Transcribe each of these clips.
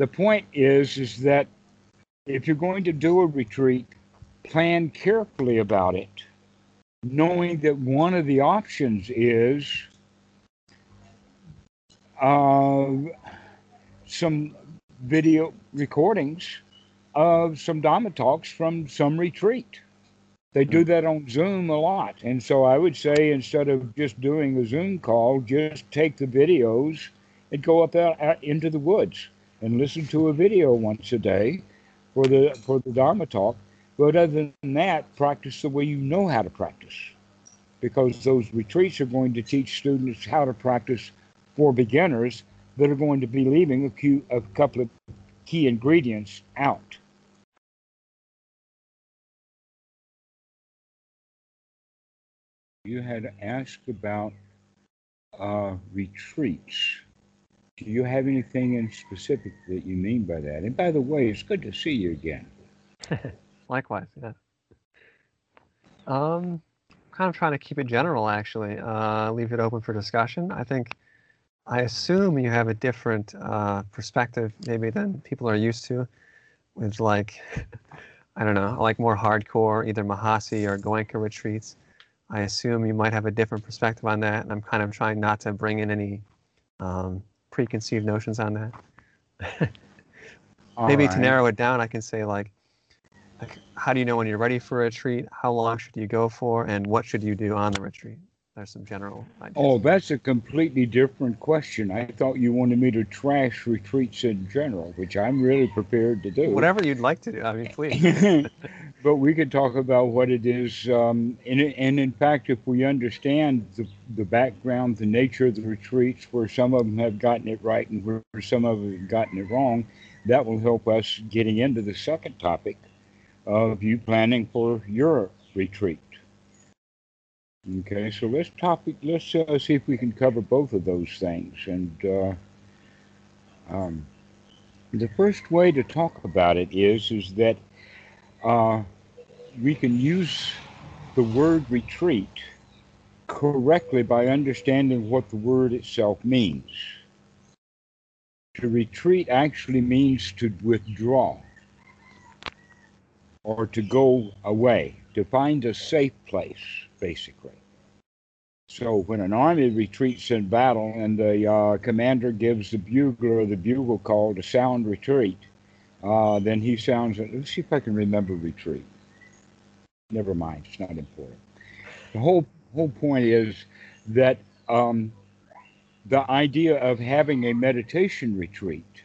the point is is that if you're going to do a retreat, plan carefully about it, knowing that one of the options is uh, some video recordings of some Dhamma talks from some retreat. They do that on Zoom a lot. And so I would say instead of just doing a Zoom call, just take the videos and go up out, out into the woods and listen to a video once a day for the for the Dharma talk. But other than that, practice the way you know how to practice. Because those retreats are going to teach students how to practice for beginners that are going to be leaving a, few, a couple of key ingredients out. You had asked about uh, retreats. Do you have anything in specific that you mean by that? And by the way, it's good to see you again. Likewise, yeah. Um, kind of trying to keep it general, actually. Uh, leave it open for discussion. I think, I assume you have a different uh, perspective maybe than people are used to, with like, I don't know, like more hardcore, either Mahasi or Goenka retreats. I assume you might have a different perspective on that, and I'm kind of trying not to bring in any um, preconceived notions on that. Maybe right. to narrow it down, I can say like, like, how do you know when you're ready for a retreat? How long should you go for, and what should you do on the retreat? There's some general ideas. Oh, that's a completely different question. I thought you wanted me to trash retreats in general, which I'm really prepared to do. Whatever you'd like to do. I mean, please. but we could talk about what it is. Um, and, and in fact, if we understand the, the background, the nature of the retreats, where some of them have gotten it right and where some of them have gotten it wrong, that will help us getting into the second topic of you planning for your retreat. Okay, so let's topic. Let's uh, see if we can cover both of those things. And uh, um, the first way to talk about it is is that uh, we can use the word retreat correctly by understanding what the word itself means. To retreat actually means to withdraw or to go away, to find a safe place basically. So when an army retreats in battle and the uh, commander gives the bugler the bugle call to sound retreat, uh, then he sounds. Let's see if I can remember retreat. Never mind, it's not important. The whole whole point is that um, the idea of having a meditation retreat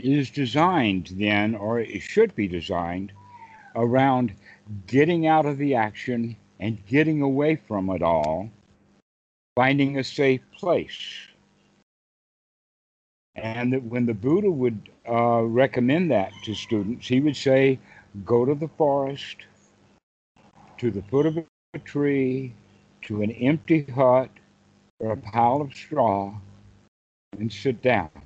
is designed then, or it should be designed, around getting out of the action and getting away from it all, finding a safe place. And that when the Buddha would uh, recommend that to students, he would say, go to the forest, to the foot of a tree, to an empty hut or a pile of straw, and sit down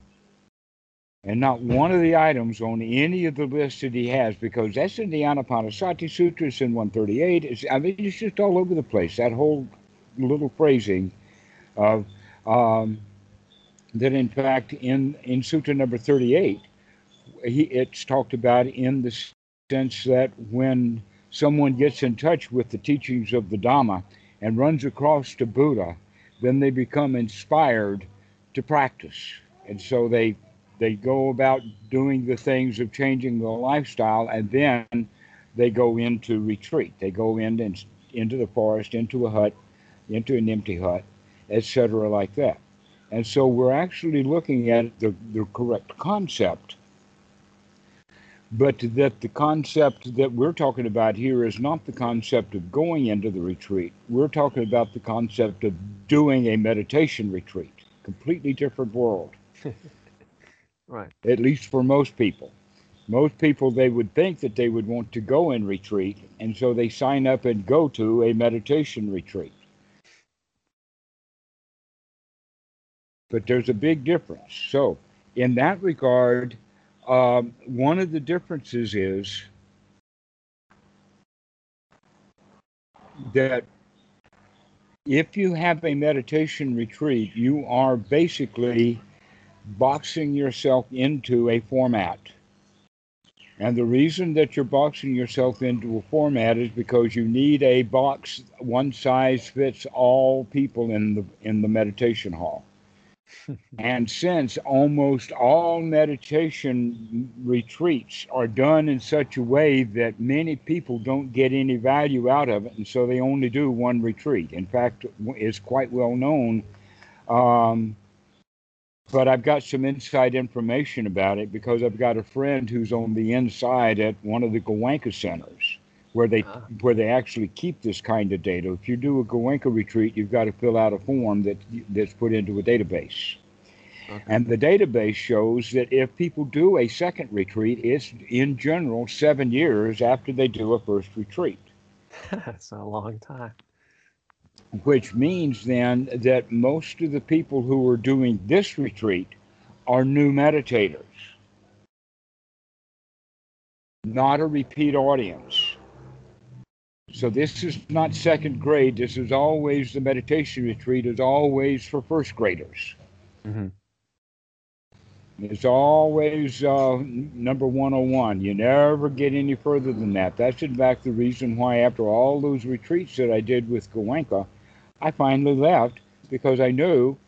and not one of the items on any of the lists that he has, because that's in the Anapanasati Sutra, it's in 138. It's, I mean, it's just all over the place. That whole little phrasing of um, that, in fact, in in Sutra number 38, he, it's talked about in the sense that when someone gets in touch with the teachings of the Dhamma and runs across to Buddha, then they become inspired to practice. And so they they go about doing the things of changing the lifestyle, and then they go into retreat. They go in and into the forest, into a hut, into an empty hut, etc., like that. And so we're actually looking at the, the correct concept, but that the concept that we're talking about here is not the concept of going into the retreat. We're talking about the concept of doing a meditation retreat, completely different world. Right. At least for most people. Most people, they would think that they would want to go and retreat, and so they sign up and go to a meditation retreat. But there's a big difference. So, in that regard, um, one of the differences is that if you have a meditation retreat, you are basically boxing yourself into a format. And the reason that you're boxing yourself into a format is because you need a box one size fits all people in the in the meditation hall. and since almost all meditation retreats are done in such a way that many people don't get any value out of it, and so they only do one retreat. In fact, it's quite well known um, but I've got some inside information about it because I've got a friend who's on the inside at one of the Goenka centers where they uh-huh. where they actually keep this kind of data. If you do a Goenka retreat, you've got to fill out a form that that's put into a database. Okay. And the database shows that if people do a second retreat, it's in general seven years after they do a first retreat. That's a long time which means then that most of the people who are doing this retreat are new meditators, not a repeat audience. So this is not second grade. This is always the meditation retreat is always for first graders. Mm-hmm. It's always uh, number 101. You never get any further than that. That's in fact the reason why, after all those retreats that I did with Goenka, I finally left because I knew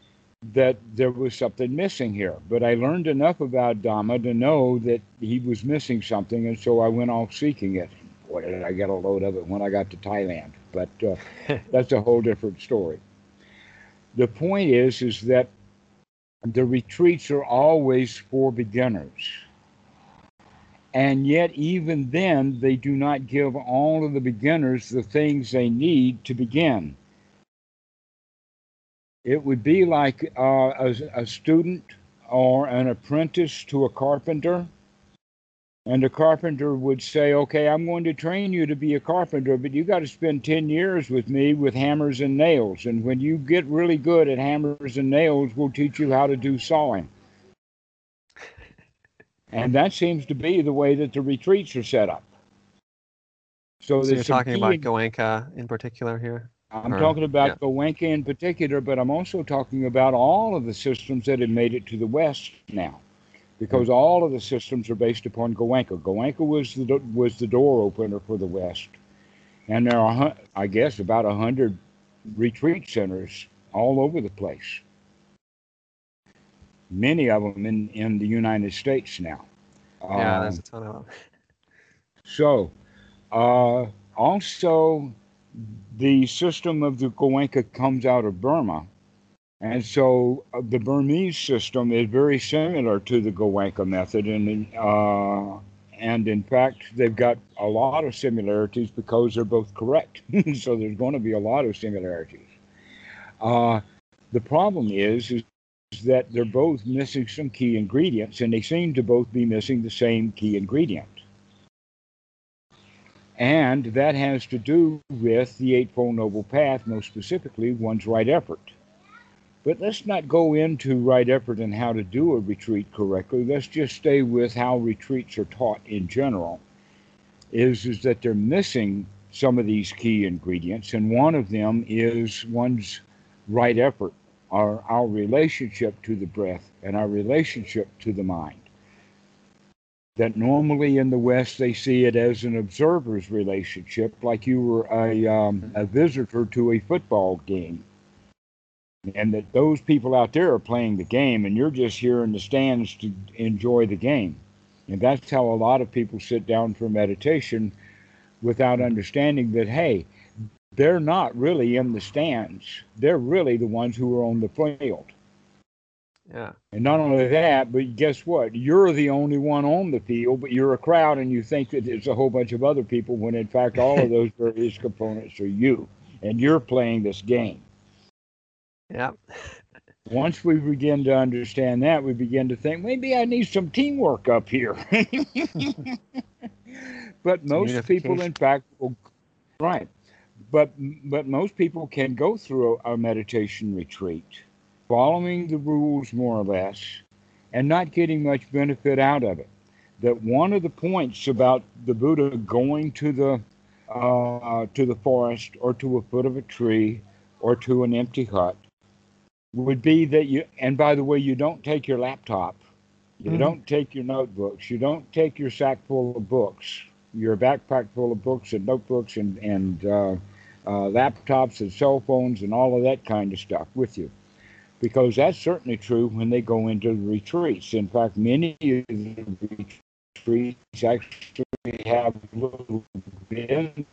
that there was something missing here. But I learned enough about Dhamma to know that he was missing something, and so I went off seeking it. Boy, did I get a load of it when I got to Thailand. But uh, that's a whole different story. The point is, is that the retreats are always for beginners. And yet, even then, they do not give all of the beginners the things they need to begin. It would be like uh, a, a student or an apprentice to a carpenter. And the carpenter would say, Okay, I'm going to train you to be a carpenter, but you got to spend 10 years with me with hammers and nails. And when you get really good at hammers and nails, we'll teach you how to do sawing. and that seems to be the way that the retreats are set up. So, so you're talking about Goenka in particular here? I'm talking about yeah. Goenka in particular, but I'm also talking about all of the systems that have made it to the West now, because all of the systems are based upon Goenka. Goenka was the was the door opener for the West, and there are, I guess, about a hundred retreat centers all over the place. Many of them in in the United States now. Yeah, um, there's a ton of them. So, uh, also the system of the Goenka comes out of Burma. And so uh, the Burmese system is very similar to the Goenka method. And, uh, and in fact, they've got a lot of similarities because they're both correct. so there's going to be a lot of similarities. Uh, the problem is, is that they're both missing some key ingredients, and they seem to both be missing the same key ingredient. And that has to do with the Eightfold Noble Path, most specifically, one's right effort. But let's not go into right effort and how to do a retreat correctly. Let's just stay with how retreats are taught in general. Is, is that they're missing some of these key ingredients, and one of them is one's right effort, our, our relationship to the breath and our relationship to the mind that normally in the West they see it as an observer's relationship, like you were a, um, a visitor to a football game. And that those people out there are playing the game and you're just here in the stands to enjoy the game. And that's how a lot of people sit down for meditation without understanding that, hey, they're not really in the stands. They're really the ones who are on the field. Yeah. And not only that, but guess what? You're the only one on the field, but you're a crowd and you think that it's a whole bunch of other people when in fact all of those various components are you. And you're playing this game. Yeah. Once we begin to understand that, we begin to think maybe I need some teamwork up here. but most people, in fact, will, right. But but most people can go through a, a meditation retreat following the rules more or less, and not getting much benefit out of it. That one of the points about the Buddha going to the uh, to the forest or to a foot of a tree or to an empty hut would be that you, and by the way, you don't take your laptop, you Mhm. don't take your notebooks, you don't take your sack full of books, your backpack full of books and notebooks and, and uh, uh, laptops and cell phones and all of that kind of stuff with you. Because that's certainly true when they go into the retreats. In fact, many of the retreats actually have little bins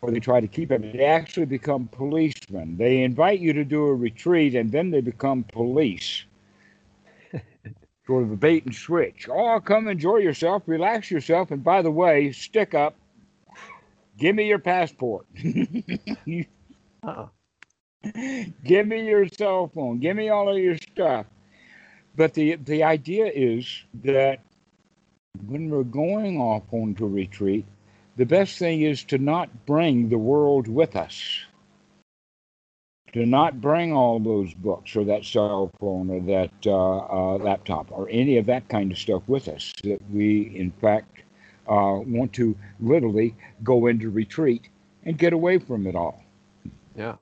where they try to keep it. They actually become policemen. They invite you to do a retreat and then they become police. sort of a bait and switch. Oh, come enjoy yourself, relax yourself, and by the way, stick up. Give me your passport. Uh-oh. Give me your cell phone. Give me all of your stuff. But the the idea is that when we're going off onto retreat, the best thing is to not bring the world with us. To not bring all those books or that cell phone or that uh, uh, laptop or any of that kind of stuff with us. That we, in fact, uh, want to literally go into retreat and get away from it all. Yeah.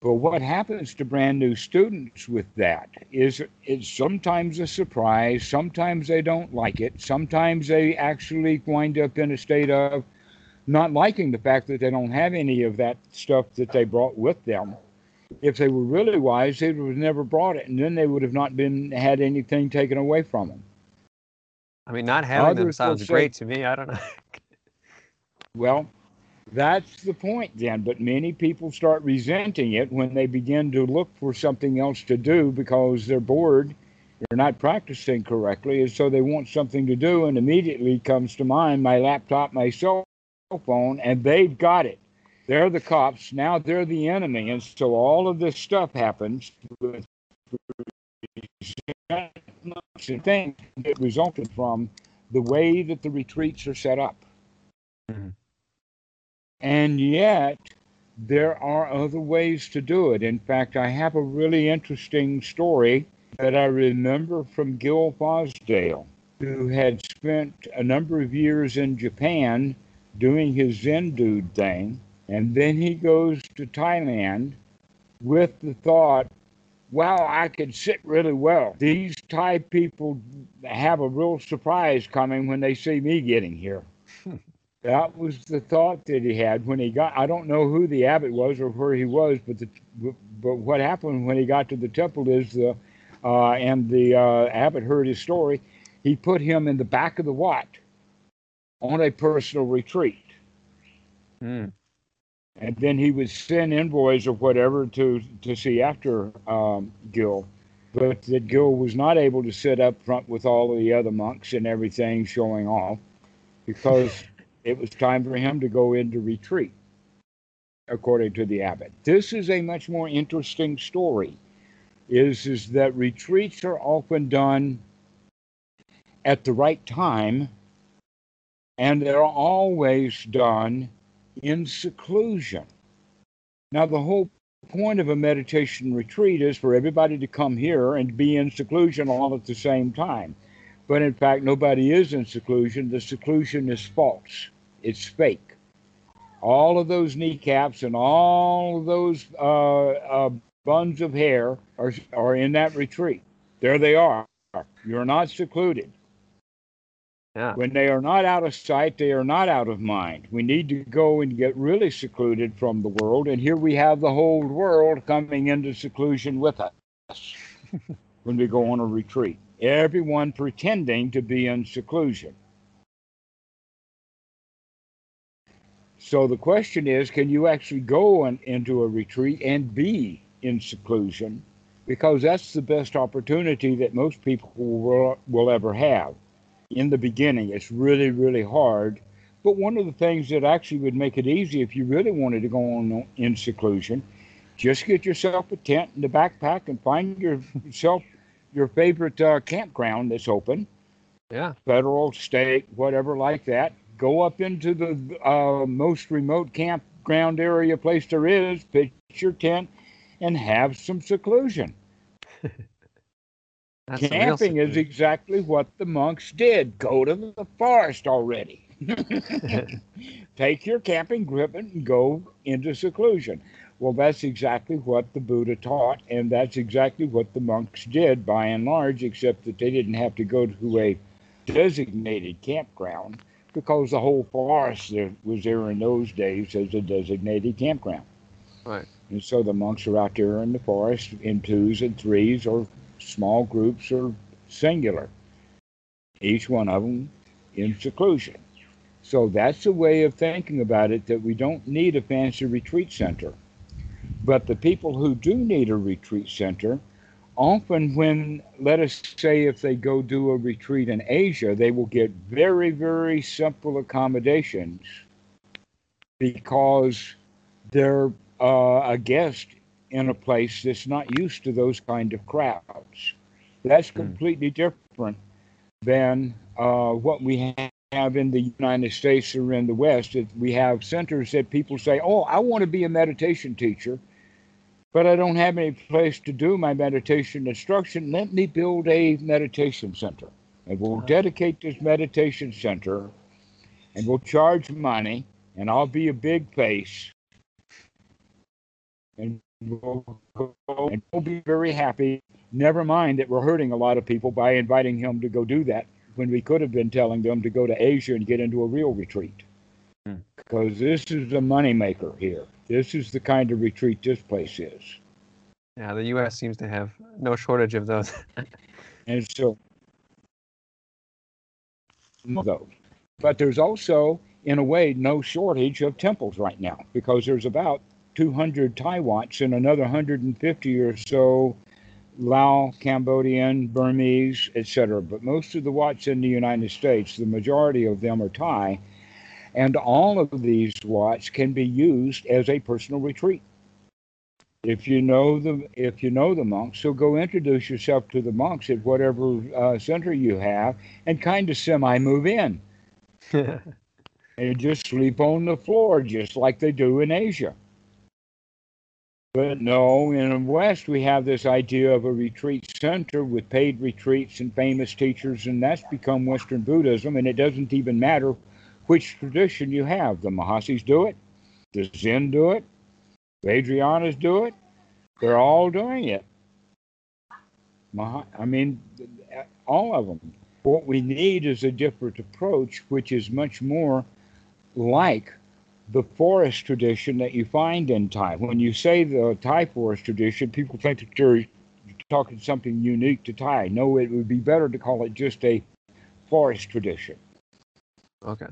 But what happens to brand new students with that is it's sometimes a surprise, sometimes they don't like it, sometimes they actually wind up in a state of not liking the fact that they don't have any of that stuff that they brought with them. If they were really wise, they would have never brought it, and then they would have not been had anything taken away from them. I mean, not having them Others will sounds say- great to me. I don't know. Well, that's the point then. But many people start resenting it when they begin to look for something else to do because they're bored, they're not practicing correctly, and so they want something to do. And immediately comes to mind my laptop, my cell phone, and they've got it. They're the cops. Now they're the enemy. And so all of this stuff happens with and things that resulted from the way that the retreats are set up. Mhm. And yet, there are other ways to do it. In fact, I have a really interesting story that I remember from Gil Fronsdal, who had spent a number of years in Japan doing his Zen dude thing. And then he goes to Thailand with the thought, wow, I could sit really well. These Thai people have a real surprise coming when they see me getting here. That was the thought that he had when he got. I don't know who the abbot was or where he was, but the but what happened when he got to the temple is the uh, and the uh, abbot heard his story. He put him in the back of the Wat on a personal retreat Mm. and then he would send envoys or whatever to to see after um, Gil, but that Gil was not able to sit up front with all of the other monks and everything showing off because it was time for him to go into retreat, according to the abbot. This is a much more interesting story. Is is that retreats are often done at the right time, and they're always done in seclusion. Now, the whole point of a meditation retreat is for everybody to come here and be in seclusion all at the same time. But in fact, nobody is in seclusion. The seclusion is false, it's fake. All of those kneecaps and all of those uh, uh, buns of hair are, are in that retreat. There they are. You're not secluded. Yeah. When they are not out of sight, they are not out of mind. We need to go and get really secluded from the world. And here we have the whole world coming into seclusion with us when we go on a retreat. Everyone pretending to be in seclusion. So the question is can you actually go into a retreat and be in seclusion? Because that's the best opportunity that most people will, will ever have in the beginning. It's really, really hard. But one of the things that actually would make it easy if you really wanted to go on in seclusion, just get yourself a tent and a backpack and find yourself your favorite uh, campground that's open, Yeah. federal, state, whatever like that. Go up into the uh, most remote campground area place there is, pitch your tent, and have some seclusion. That's Camping is exactly what the monks did. Go to the forest already. Take your camping equipment and go into seclusion. Well, that's exactly what the Buddha taught, and that's exactly what the monks did by and large, except that they didn't have to go to a designated campground because the whole forest was there in those days as a designated campground. Right. And so the monks are out there in the forest in twos and threes or small groups or singular, each one of them in seclusion. So that's a way of thinking about it that we don't need a fancy retreat center. But the people who do need a retreat center, often when, let us say, if they go do a retreat in Asia, they will get very, very simple accommodations because they're uh, a guest in a place that's not used to those kind of crowds. That's hmm. completely different than uh, what we have in the United States or in the West. We have centers that people say, "Oh, I want to be a meditation teacher." But I don't have any place to do my meditation instruction. Let me build a meditation center. And we'll uh-huh. dedicate this meditation center and we'll charge money and I'll be a big face. And we'll, and we'll be very happy. Never mind that we're hurting a lot of people by inviting him to go do that when we could have been telling them to go to Asia and get into a real retreat. Hmm. Because this is a moneymaker here. This is the kind of retreat this place is. Yeah, the U.S. seems to have no shortage of those. and so, those. But there's also, in a way, no shortage of temples right now because there's about 200 Thai Wats and another 150 or so Lao, Cambodian, Burmese, etc. But most of the Wats in the United States, the majority of them are Thai, and all of these Wats can be used as a personal retreat. If you know the if you know the monks, so go introduce yourself to the monks at whatever uh, center you have, and kind of semi move in, and just sleep on the floor, just like they do in Asia. But no, in the West, we have this idea of a retreat center with paid retreats and famous teachers, and that's become Western Buddhism, and it doesn't even matter which tradition you have. The Mahasis do it, the Zen do it, the Vajrayanas do it. They're all doing it. Mah- I mean, all of them. What we need is a different approach, which is much more like the forest tradition that you find in Thai. When you say the Thai forest tradition, people think that you're talking something unique to Thai. No, it would be better to call it just a forest tradition. Okay.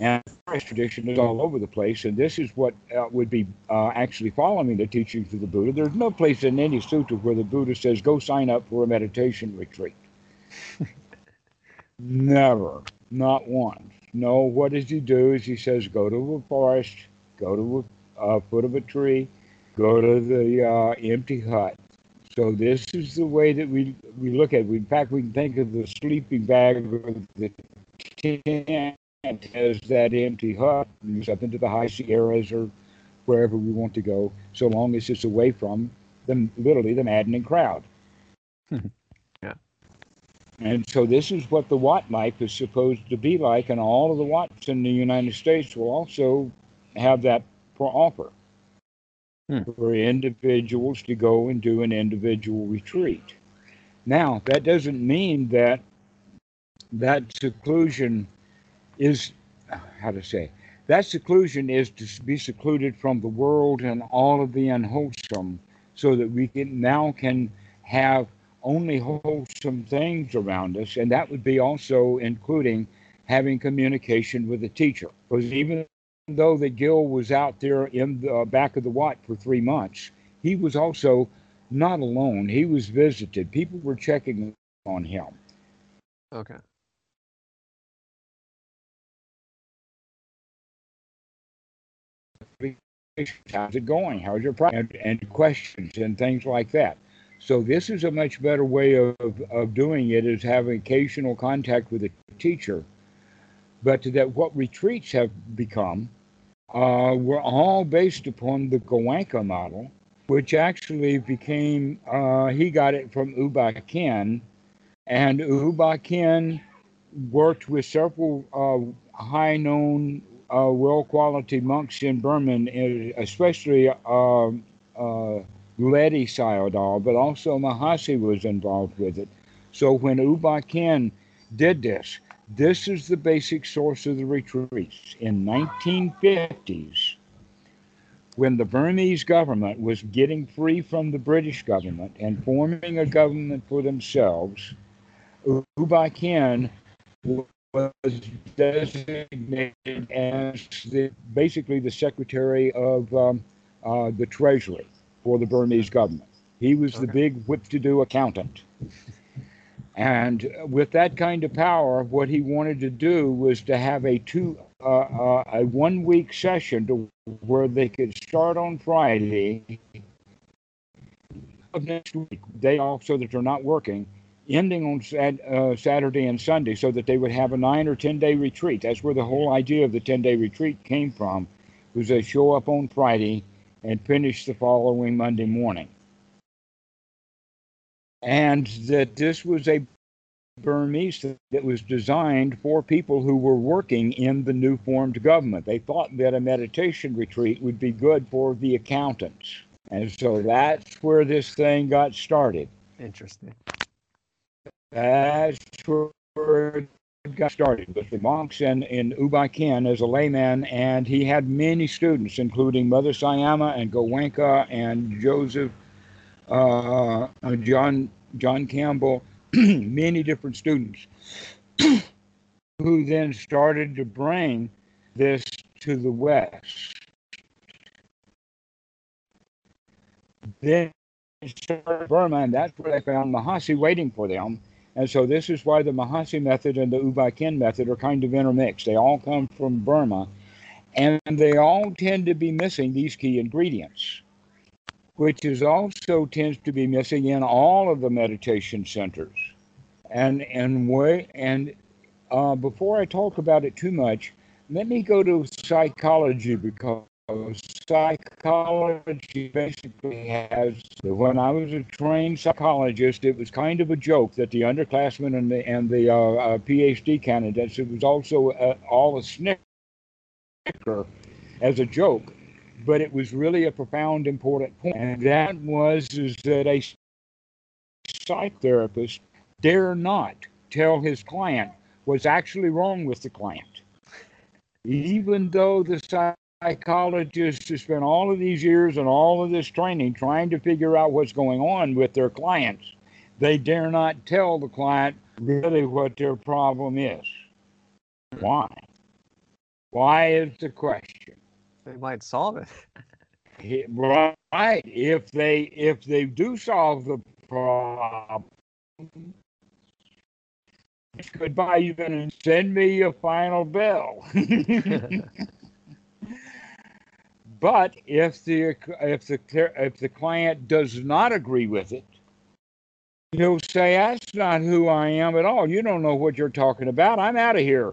And forest tradition is all over the place, and this is what uh, would be uh, actually following the teachings of the Buddha. There's no place in any sutta where the Buddha says, go sign up for a meditation retreat. Never, not once. No, what does he do? Is he says, go to a forest, go to a uh, foot of a tree, go to the uh, empty hut. So this is the way that we we look at it. In fact, we can think of the sleeping bag or the tent as that empty hut, moves up into the high Sierras or wherever we want to go, so long as it's away from the literally the maddening crowd. yeah. And so this is what the Wat life is supposed to be like, and all of the Wats in the United States will also have that for offer hmm. for individuals to go and do an individual retreat. Now, that doesn't mean that that seclusion is how to say that seclusion is to be secluded from the world and all of the unwholesome so that we can now can have only wholesome things around us. And that would be also including having communication with the teacher. Because even though that Gil was out there in the uh, back of the Wat for three months he was also not alone. He was visited. People were checking on him. Okay how's it going? How's your practice? And, and, questions and things like that. So this is a much better way of, of doing it is having occasional contact with a teacher. But that what retreats have become uh, were all based upon the Goenka model, which actually became, uh, he got it from U Ba Khin. And U Ba Khin worked with several uh, high known uh, well quality monks in Burma, eh, especially uh, uh, Ledi Sayadaw, but also Mahasi was involved with it. So when U Ba Khin did this, this is the basic source of the retreats. In 1950s, when the Burmese government was getting free from the British government and forming a government for themselves, U Ba Khin was designated as the, basically the secretary of um, uh, the treasury for the Burmese government. He was okay. the big whip-to-do accountant. And with that kind of power, what he wanted to do was to have a two uh, uh, a one week session to where they could start on Friday of next week, day off, so that they're not working, ending on sat, uh, Saturday and Sunday, so that they would have a nine or ten day retreat. That's where the whole idea of the ten day retreat came from. Was they show up on Friday and finish the following Monday morning and that this was a Burmese that was designed for people who were working in the new formed government. They thought that a meditation retreat would be good for the accountants. And so that's where this thing got started. Interesting. That's where it got started with the monks in Ba Khin as a layman, and he had many students, including Mother Sayama and Goenka and Joseph uh, uh, John John Campbell, many different students, who then started to bring this to the West. Then started Burma, and that's where they found Mahasi waiting for them. And so this is why the Mahasi method and the U Ba Khin method are kind of intermixed. They all come from Burma, and they all tend to be missing these key ingredients which is also tends to be missing in all of the meditation centers. And and way and uh, before I talk about it too much, let me go to psychology because psychology basically has. When I was a trained psychologist, it was kind of a joke that the underclassmen and the and the uh, uh, PhD candidates. It was also uh, all a snicker as a joke but it was really a profound, important point. And that was is that a psychotherapist dare not tell his client what's actually wrong with the client. Even though the psychologist has spent all of these years and all of this training trying to figure out what's going on with their clients, they dare not tell the client really what their problem is. Why? Why is the question? they might solve it. right. If they if they do solve the problem, goodbye. You're going to send me a final bill. but if the if the if the client does not agree with it, he'll say, "That's not who I am at all. You don't know what you're talking about. I'm out of here."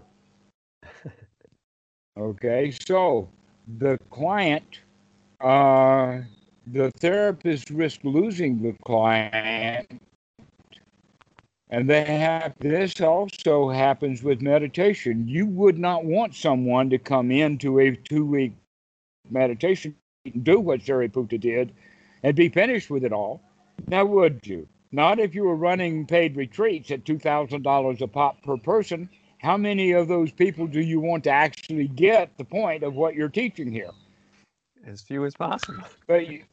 okay, so the client, uh, the therapist risk losing the client. And they have this also happens with meditation. You would not want someone to come into a two week meditation and do what Sariputta did and be finished with it all. Now, would you? Not if you were running paid retreats at $2,000 a pop per person how many of those people do you want to actually get the point of what you're teaching here? As few as possible. But you,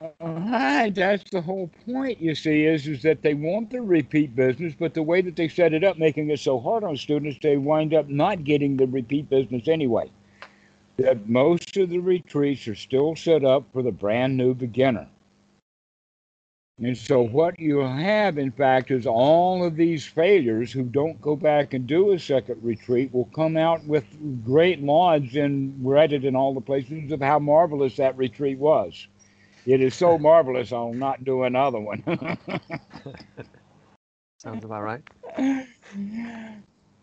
uh, that's the whole point. You see, is is that they want the repeat business, but the way that they set it up, making it so hard on students, they wind up not getting the repeat business anyway. That most of the retreats are still set up for the brand new beginner. And so, what you have, in fact, is all of these failures who don't go back and do a second retreat will come out with great lauds and Reddit and all the places of how marvelous that retreat was. It is so marvelous, I'll not do another one. Sounds about right.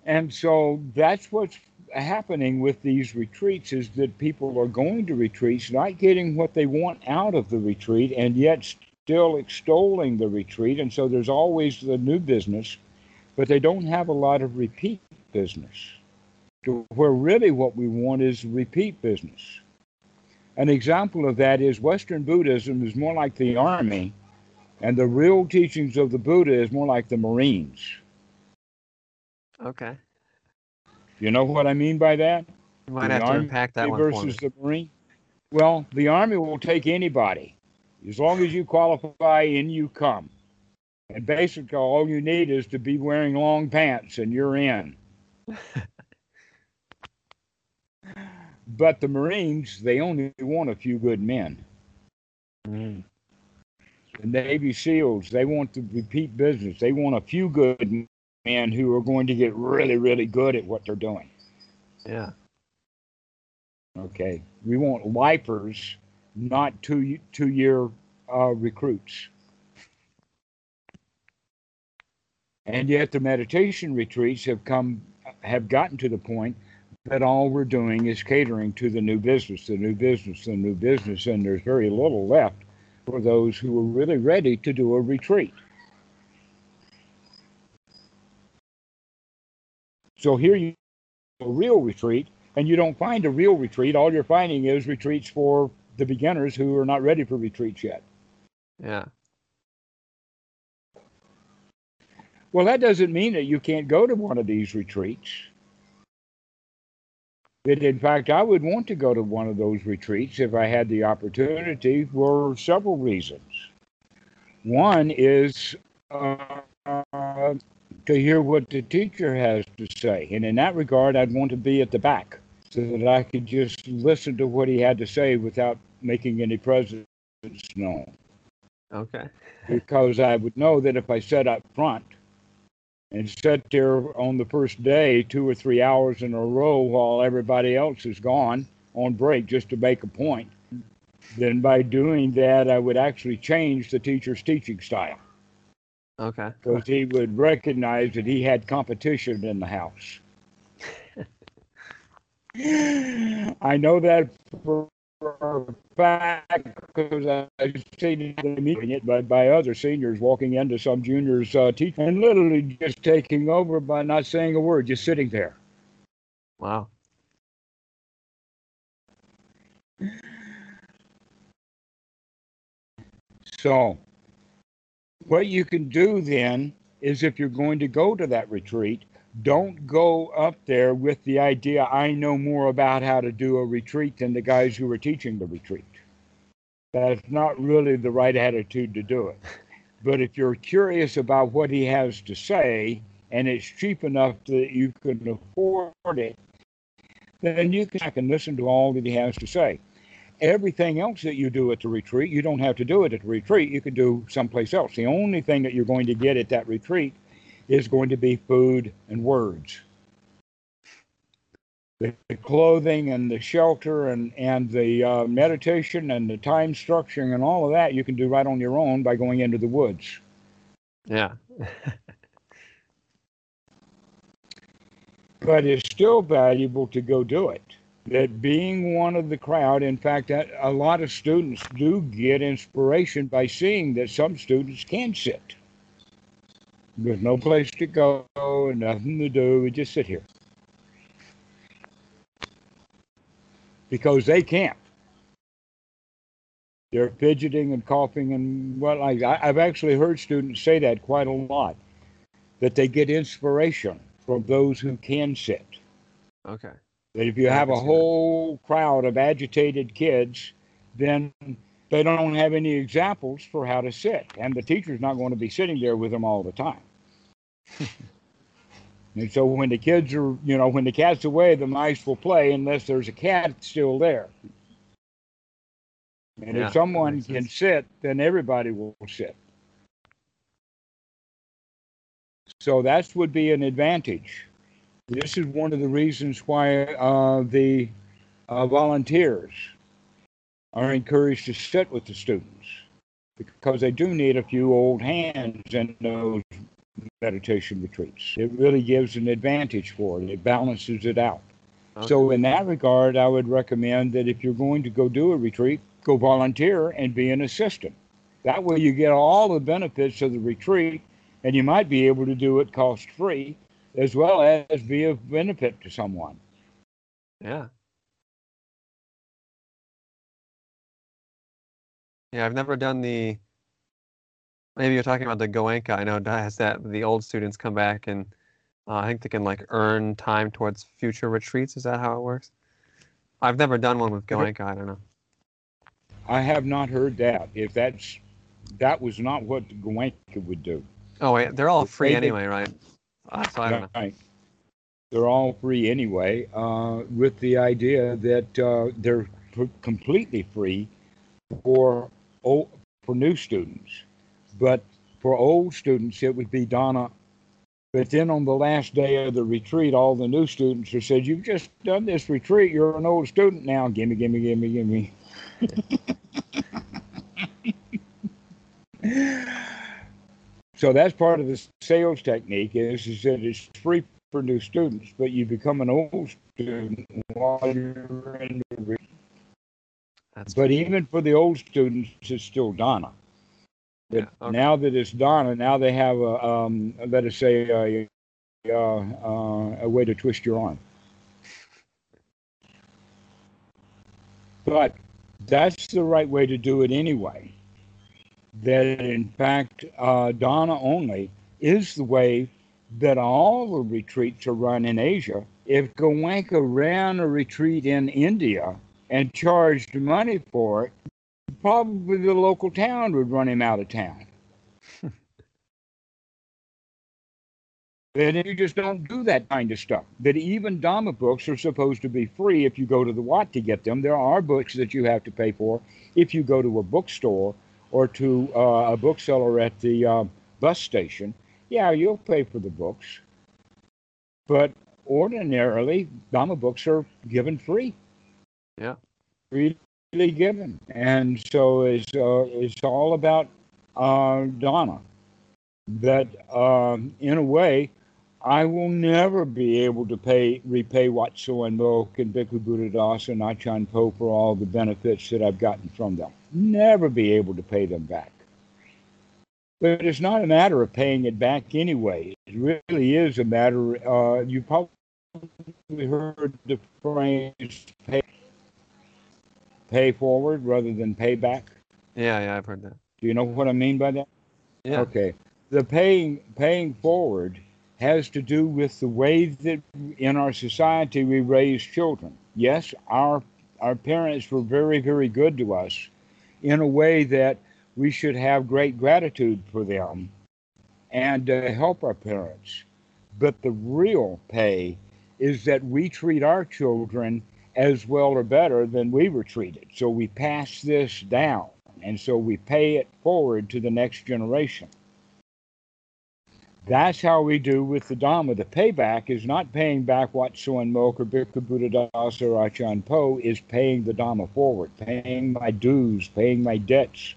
And so that's what's happening with these retreats is that people are going to retreats not getting what they want out of the retreat and yet still extolling the retreat, and so there's always the new business, but they don't have a lot of repeat business. where really what we want is repeat business. An example of that is Western Buddhism is more like the army, and the real teachings of the Buddha is more like the Marines. Okay. You know what I mean by that? You might The have to army unpack that one for me. versus the Marine. Well, the army will take anybody as long as you qualify and you come. And basically, all you need is to be wearing long pants, and you're in. but the Marines, they only want a few good men. Mm. The Navy SEALs, they want to repeat business. They want a few good men who are going to get really, really good at what they're doing. Yeah. Okay, we want lifers, not two two year uh, recruits. And yet, the meditation retreats have come have gotten to the point that all we're doing is catering to the new business, the new business, the new business, and there's very little left for those who are really ready to do a retreat. So here you a real retreat, and you don't find a real retreat. All you're finding is retreats for the beginners who are not ready for retreats yet. Yeah. Well, that doesn't mean that you can't go to one of these retreats. That in fact, I would want to go to one of those retreats if I had the opportunity for several reasons. One is uh, to hear what the teacher has to say, and in that regard, I'd want to be at the back so that I could just listen to what he had to say without making any presence known. Okay. because I would know that if I sat up front and sat there on the first day two or three hours in a row while everybody else is gone on break just to make a point, then by doing that, I would actually change the teacher's teaching style Okay. because he would recognize that he had competition in the house. I know that for a fact because I've seen it by, by other seniors walking into some juniors' uh, teaching and literally just taking over by not saying a word, just sitting there. Wow. So, what you can do then is if you're going to go to that retreat, don't go up there with the idea, I know more about how to do a retreat than the guys who are teaching the retreat. That's not really the right attitude to do it. But if you're curious about what he has to say and it's cheap enough that you can afford it, then you can, I can listen to all that he has to say. Everything else that you do at the retreat, you don't have to do it at the retreat. You can do someplace else. The only thing that you're going to get at that retreat is going to be food and words. The the clothing and the shelter and, and the uh, meditation and the time structuring and all of that you can do right on your own by going into the woods. Yeah. But it's still valuable to go do it. That being one of the crowd, in fact, a lot of students do get inspiration by seeing that some students can sit. There's no place to go and nothing to do. We just sit here. Because they can't. They're fidgeting and coughing and what like I, I've actually heard students say that quite a lot. That they get inspiration from those who can sit. Okay. That if you have a whole crowd of agitated kids, then they don't have any examples for how to sit. And the teacher's not going to be sitting there with them all the time. and so when the kids are, you know, when the cat's away, the mice will play unless there's a cat still there. And Yeah, if someone can sit, then everybody will sit. So that would be an advantage. This is one of the reasons why uh, the uh, volunteers are encouraged to sit with the students because they do need a few old hands in those meditation retreats. It really gives an advantage for it. It balances it out. okay. So in that regard, I would recommend that if you're going to go do a retreat, go volunteer and be an assistant. That way you get all the benefits of the retreat and you might be able to do it cost free as well as be of benefit to someone. Yeah. Yeah, I've never done the. Maybe you're talking about the Goenka. I know has that the old students come back and uh, I think they can like earn time towards future retreats. Is that how it works? I've never done one with Goenka. I don't know. I have not heard that. If that's that was not what Goenka would do. Oh wait, they're all free anyway, right? Uh, so I don't. They're all free anyway, uh, with the idea that uh, they're p- completely free for old, for new students, but for old students it would be Dana. But then on the last day of the retreat, all the new students are said, "You've just done this retreat. You're an old student now. Gimme, gimme, gimme, gimme." so that's part of the sales technique is, is that it's free for new students, but you become an old student while you're in the re- That's But even for the old students, it's still Dana. But Yeah, okay. now that it's Dana, now they have a, um, let us say, a, uh, uh, a way to twist your arm. But that's the right way to do it anyway. That in fact, uh, Dana only is the way that all the retreats are run in Asia. If Goenka ran a retreat in India and charged money for it, probably the local town would run him out of town. and you just don't do that kind of stuff. That even Dhamma books are supposed to be free if you go to the Wat to get them. There are books that you have to pay for if you go to a bookstore or to uh, a bookseller at the uh, bus station. Yeah, you'll pay for the books. But ordinarily, Dhamma books are given free. Yeah. Freely given. And so it's, uh, it's all about uh, Dana. That um, in a way, I will never be able to pay repay Wat Suan Mokkh and Bhikkhu Buddhadasa and Achan Po for all the benefits that I've gotten from them. Never be able to pay them back. But it's not a matter of paying it back anyway. It really is a matter. Uh, you probably heard the phrase "pay, pay forward" rather than pay back. Yeah, yeah, I've heard that. Do you know what I mean by that? Yeah. Okay. The paying paying forward has to do with the way that in our society we raise children. Yes, our our parents were very very good to us in a way that we should have great gratitude for them and uh, help our parents. But the real pay is that we treat our children as well or better than we were treated. So we pass this down and so we pay it forward to the next generation. That's how we do with the Dhamma. The payback is not paying back what Suan Mokkh or Bhikkhu Buddhadasa or Achan Po is paying the Dhamma forward, paying my dues, paying my debts,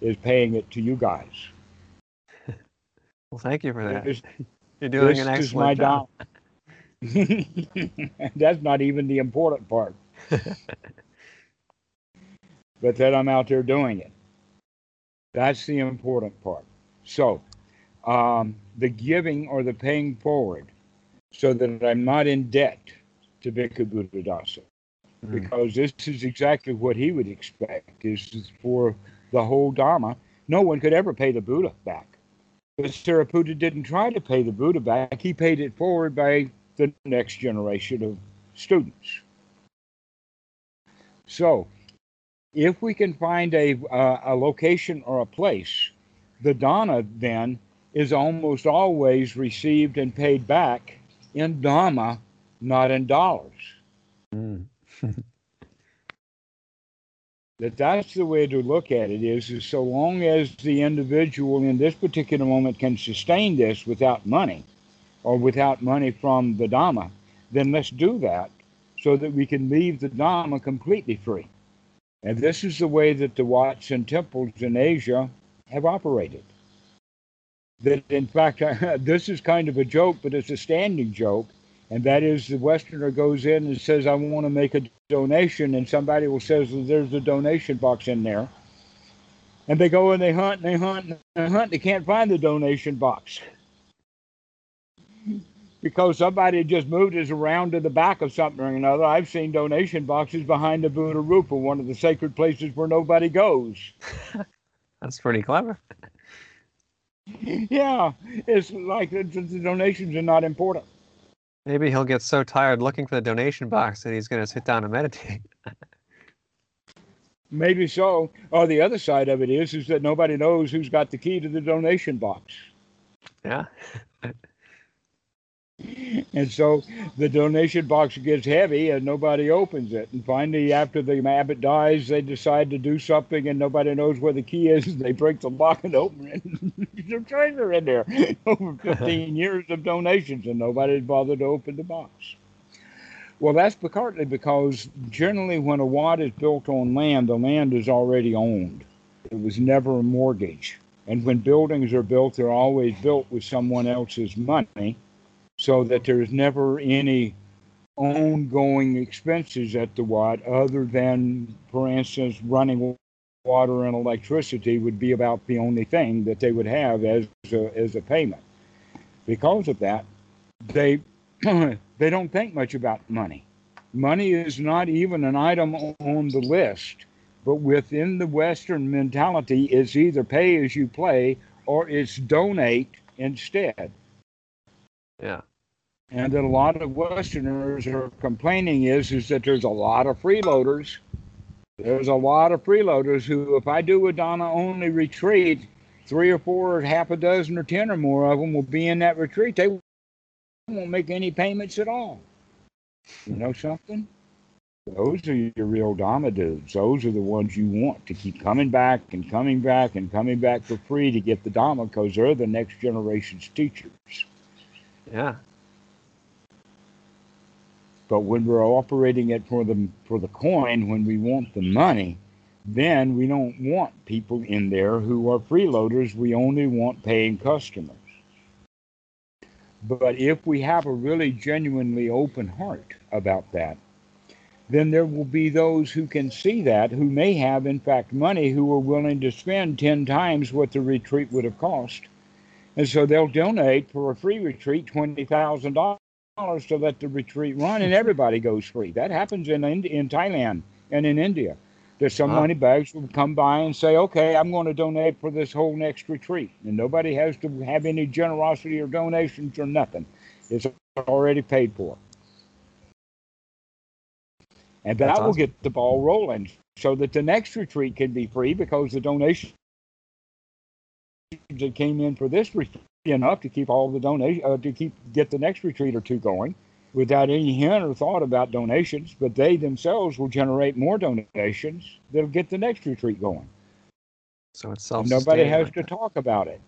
is paying it to you guys. Well, thank you for that. This, You're doing this an is my excellent job. Dhamma. That's not even the important part. but that I'm out there doing it. That's the important part. So, um, the giving or the paying forward, so that I'm not in debt to Bhikkhu Buddhadasa, Mm. because this is exactly what he would expect. Is is for the whole Dharma. No one could ever pay the Buddha back. But Sariputta didn't try to pay the Buddha back. He paid it forward by the next generation of students. So, if we can find a, uh, a location or a place, the Dana then is almost always received and paid back in Dhamma, not in dollars. Mm. That that's the way to look at it is, is so long as the individual in this particular moment can sustain this without money or without money from the Dhamma, then let's do that so that we can leave the Dhamma completely free. And this is the way that the Wats and temples in Asia have operated. That in fact, this is kind of a joke, but it's a standing joke. And that is the Westerner goes in and says, I want to make a donation. And somebody will says, there's a donation box in there. And they go and they hunt and they hunt and they hunt. and They can't find the donation box. because somebody just moved us around to the back of something or another. I've seen donation boxes behind the Buddha Rupa, one of the sacred places where nobody goes. That's pretty clever. yeah, it's like the, the donations are not important. Maybe he'll get so tired looking for the donation box that he's going to sit down and meditate. Maybe so. Or the other side of it is, is that nobody knows who's got the key to the donation box. Yeah. and so the donation box gets heavy and nobody opens it. And finally, after the abbot dies, they decide to do something and nobody knows where the key is. They break the lock and open it. There's a treasure in there. Over 15 years of donations and nobody's bothered to open the box. Well, that's partly because generally when a wat is built on land, the land is already owned. It was never a mortgage. And when buildings are built, they're always built with someone else's money so that there's never any ongoing expenses at the wat other than, for instance, running water and electricity would be about the only thing that they would have as a, as a payment. Because of that, they they don't think much about money. Money is not even an item on the list, but within the Western mentality, it's either pay as you play or it's donate instead. Yeah and that a lot of Westerners are complaining is is that there's a lot of freeloaders. There's a lot of freeloaders who, if I do a Dana only retreat, three or four, or half a dozen, or ten or more of them will be in that retreat. They won't make any payments at all. You know something? Those are your real Dharma dudes. Those are the ones you want to keep coming back and coming back and coming back for free to get the Dharma because they're the next generation's teachers. Yeah, but when we're operating it for the for the coin, when we want the money, then we don't want people in there who are freeloaders. We only want paying customers. But if we have a really genuinely open heart about that, then there will be those who can see that, who may have, in fact, money, who are willing to spend 10 times what the retreat would have cost. And so they'll donate for a free retreat $20,000 dollars to let the retreat run, and everybody goes free. That happens in in Thailand and in India. There's some money bags will come by and say, "Okay, I'm going to donate for this whole next retreat," and nobody has to have any generosity or donations or nothing. It's already paid for, and that awesome. will get the ball rolling, so that the next retreat can be free because the donations that came in for this retreat enough to keep all the donation uh, to keep get the next retreat or two going without any hint or thought about donations but they themselves will generate more donations. That'll get the next retreat going. So it's self nobody has like to that. talk about it.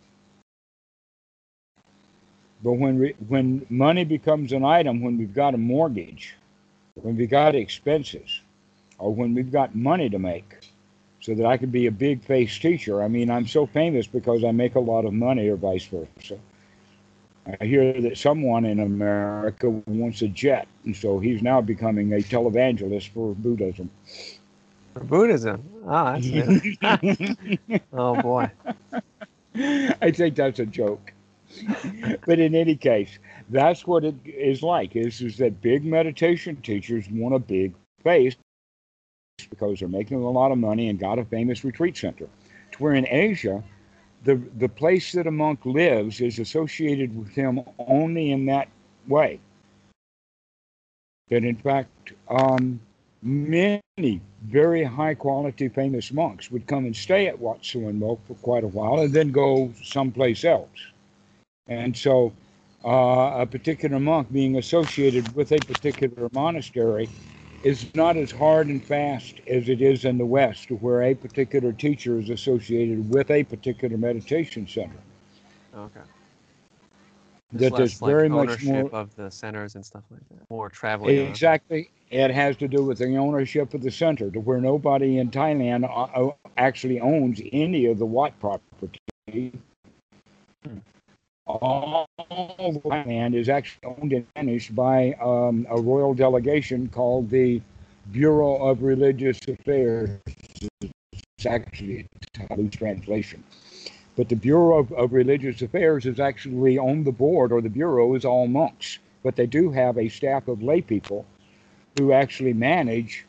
But when we, when money becomes an item when we've got a mortgage when we've got expenses or when we've got money to make so that I could be a big face teacher. I mean, I'm so famous because I make a lot of money, or vice versa. I hear that someone in America wants a jet, and so he's now becoming a televangelist for Buddhism. For Buddhism? Ah, that's oh boy. I think that's a joke. but in any case, that's what it is like. Is is that big meditation teachers want a big face because they're making a lot of money and got a famous retreat center. To where in Asia, the the place that a monk lives is associated with him only in that way. That in fact, um, many very high quality famous monks would come and stay at Wat Suan Mokkh for quite a while and then go someplace else. And so uh, a particular monk being associated with a particular monastery is not as hard and fast as it is in the West, where a particular teacher is associated with a particular meditation center. Okay. that there's like very much more of the centers and stuff like that. More traveling. Exactly. It has to do with the ownership of the center, to where nobody in Thailand uh, uh, actually owns any of the Wat property. Hmm all the land is actually owned and managed by um, a royal delegation called the Bureau of Religious Affairs. It's actually a loose translation. But the Bureau of, of Religious Affairs is actually on the board, or the Bureau is all monks. But they do have a staff of lay people who actually manage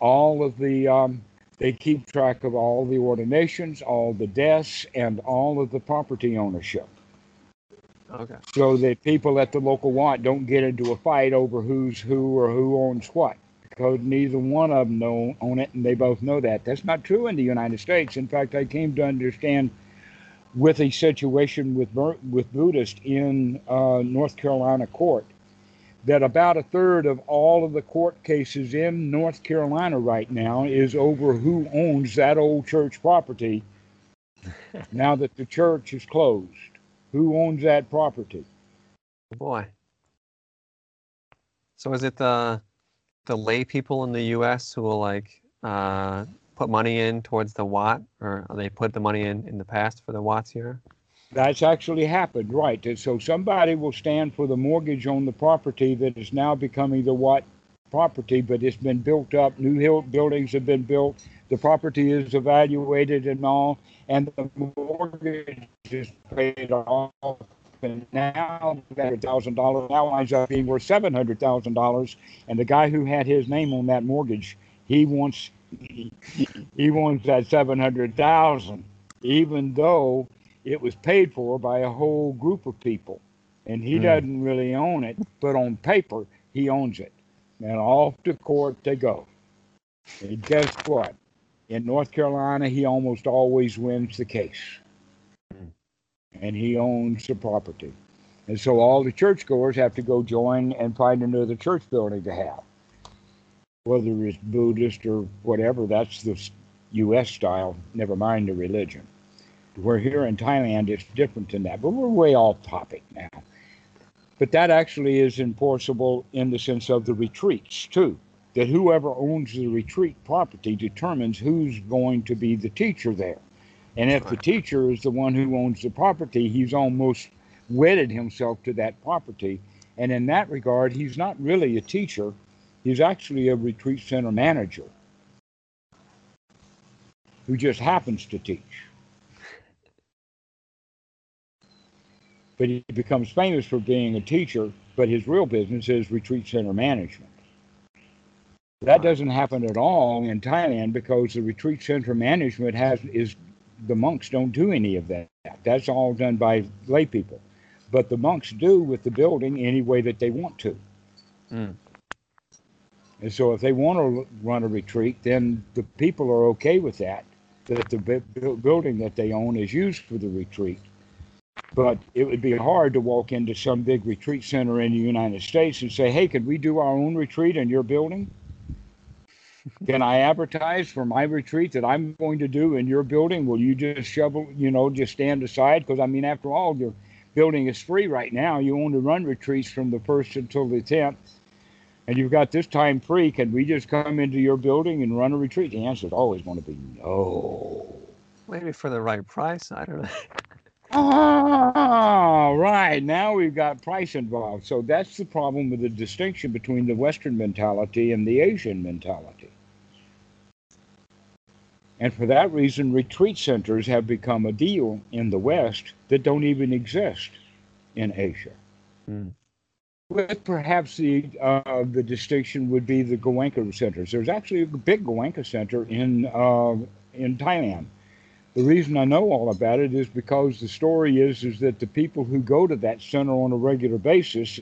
all of the, um, they keep track of all the ordinations, all the deaths, and all of the property ownership. Okay. So that people at the local Wat don't get into a fight over who's who or who owns what because neither one of them know, own it, and they both know that. That's not true in the United States. In fact, I came to understand with a situation with with Buddhists in uh, North Carolina court that about a third of all of the court cases in North Carolina right now is over who owns that old church property now that the church is closed. Who owns that property? Oh boy. So is it the the lay people in the U.S. who will like uh, put money in towards the Wat, or they put the money in in the past for the Wats here? That's actually happened, right? And so somebody will stand for the mortgage on the property that is now becoming the Wat property, but it's been built up. New hill buildings have been built. The property is evaluated and all, and the mortgage is paid off. And now that thousand dollars now winds up being worth seven hundred thousand dollars. And the guy who had his name on that mortgage, he wants he wants that seven hundred thousand, even though it was paid for by a whole group of people, and he mm. doesn't really own it, but on paper he owns it. And off to court they go. And guess what? In North Carolina, he almost always wins the case. Mm. And he owns the property. And so all the churchgoers have to go join and find another church building to have whether it's Buddhist or whatever, that's the U.S. style, never mind the religion. Where here in Thailand, it's different than that, but we're way off topic now. But that actually is enforceable in the sense of the retreats, too. That whoever owns the retreat property determines who's going to be the teacher there. And if the teacher is the one who owns the property, he's almost wedded himself to that property. And in that regard, he's not really a teacher, He's actually a retreat center manager who just happens to teach. But he becomes famous for being a teacher, but his real business is retreat center management. That doesn't happen at all in Thailand because the retreat center management has is the monks don't do any of that. That's all done by lay people. But the monks do with the building any way that they want to. Mm. And so if they want to run a retreat, then the people are okay with that, that the building that they own is used for the retreat. But it would be hard to walk into some big retreat center in the United States and say, hey, could we do our own retreat in your building? Can I advertise for my retreat that I'm going to do in your building? Will you just shovel, you know, just stand aside? Because, I mean, after all, your building is free right now. You only run retreats from the 1st until the 10th and you've got this time free, can we just come into your building and run a retreat? The answer is always going to be no. Maybe for the right price. I don't know. oh, right. Now we've got price involved. So that's the problem with the distinction between the Western mentality and the Asian mentality. And for that reason, retreat centers have become a deal in the West that don't even exist in Asia. Mm with perhaps the uh, the distinction would be the Goenka centers. There's actually a big Goenka center in uh, in Thailand. The reason I know all about it is because the story is is that the people who go to that center on a regular basis,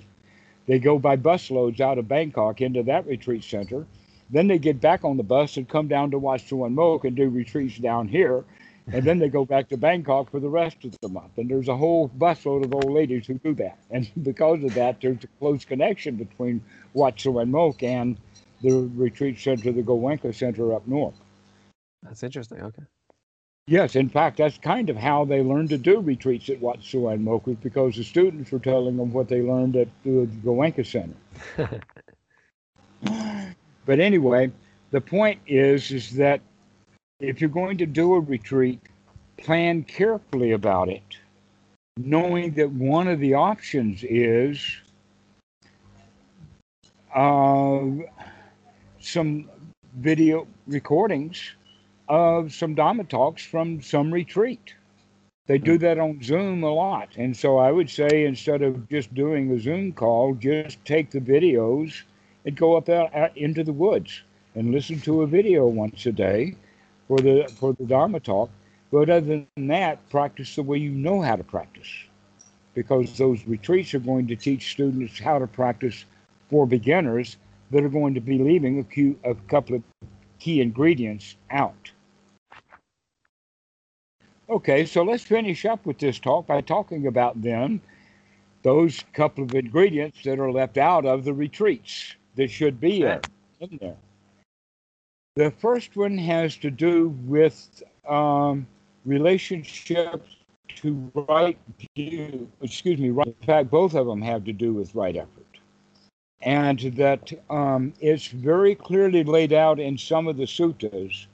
they go by busloads out of Bangkok into that retreat center. Then they get back on the bus and come down to Wat Suan Mokkh and do retreats down here and then they go back to Bangkok for the rest of the month. And there's a whole busload of old ladies who do that. And because of that, there's a close connection between Wat Suan Mokkh and the retreat center, the Goenka Center up north. That's interesting. Okay. Yes, in fact, that's kind of how they learned to do retreats at Wat Suan Mokkh, because the students were telling them what they learned at the Goenka Center. but anyway, the point is, is that if you're going to do a retreat, plan carefully about it, knowing that one of the options is uh, some video recordings of some Dhamma talks from some retreat. They do that on Zoom a lot. And so I would say instead of just doing a Zoom call, just take the videos and go up out, out into the woods and listen to a video once a day for the for the Dharma talk. But other than that, practice the way you know how to practice. Because those retreats are going to teach students how to practice for beginners that are going to be leaving a, few, a couple of key ingredients out. Okay, so let's finish up with this talk by talking about then those couple of ingredients that are left out of the retreats that should be in, in there. The first one has to do with um, relationships to right view. Excuse me. Right, in fact, both of them have to do with right effort, and that um, it's very clearly laid out in some of the suttas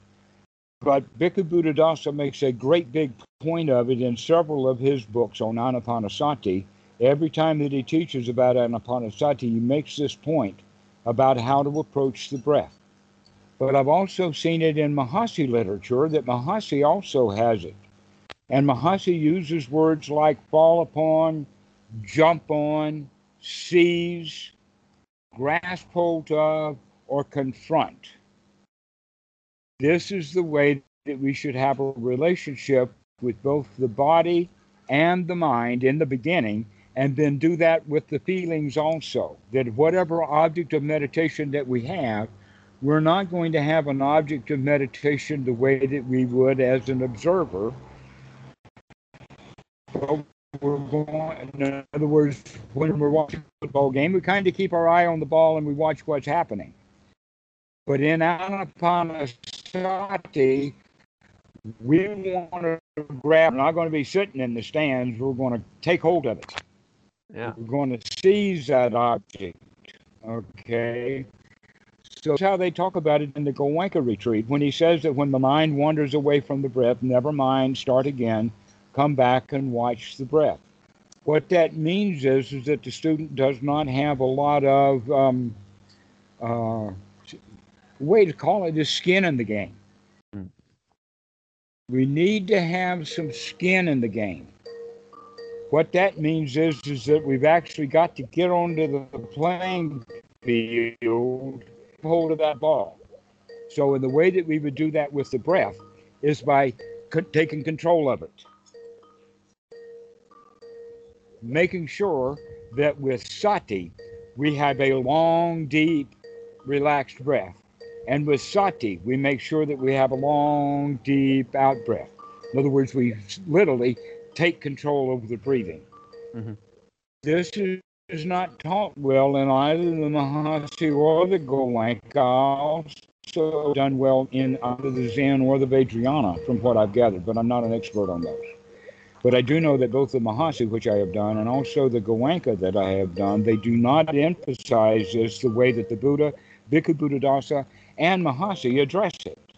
but Bhikkhu Buddhadasa makes a great big point of it in several of his books on Anapanasati. Every time that he teaches about Anapanasati, he makes this point about how to approach the breath. But I've also seen it in Mahasi literature that Mahasi also has it. And Mahasi uses words like fall upon, jump on, seize, grasp hold of, or confront. This is the way that we should have a relationship with both the body and the mind in the beginning, and then do that with the feelings also. That whatever object of meditation that we have, we're not going to have an object of meditation the way that we would as an observer. But we're going, in other words, when we're watching a football game, we kind of keep our eye on the ball and we watch what's happening. But in Anapanasati, we want to grab, we're not going to be sitting in the stands, we're going to take hold of it. Yeah. We're going to seize that object. Okay. So that's how they talk about it in the Goenka retreat when he says that when the mind wanders away from the breath, never mind, start again, come back and watch the breath. What that means is, is that the student does not have a lot of um, uh, way to call it is skin in the game. Mm. We need to have some skin in the game. What that means is, is that we've actually got to get onto the playing field, hold of that ball. So, in the way that we would do that with the breath is by taking control of it, making sure that with sati we have a long, deep, relaxed breath. And with sati, we make sure that we have a long, deep out breath. In other words, we literally take control over the breathing. Mm-hmm. This is, is not taught well in either the Mahasi or the Goenka. Also done well in either the Zen or the Vajrayana, from what I've gathered, but I'm not an expert on those. But I do know that both the Mahasi, which I have done, and also the Goenka that I have done, they do not emphasize this the way that the Buddha, Bhikkhu Buddhadasa, and Mahasi address it.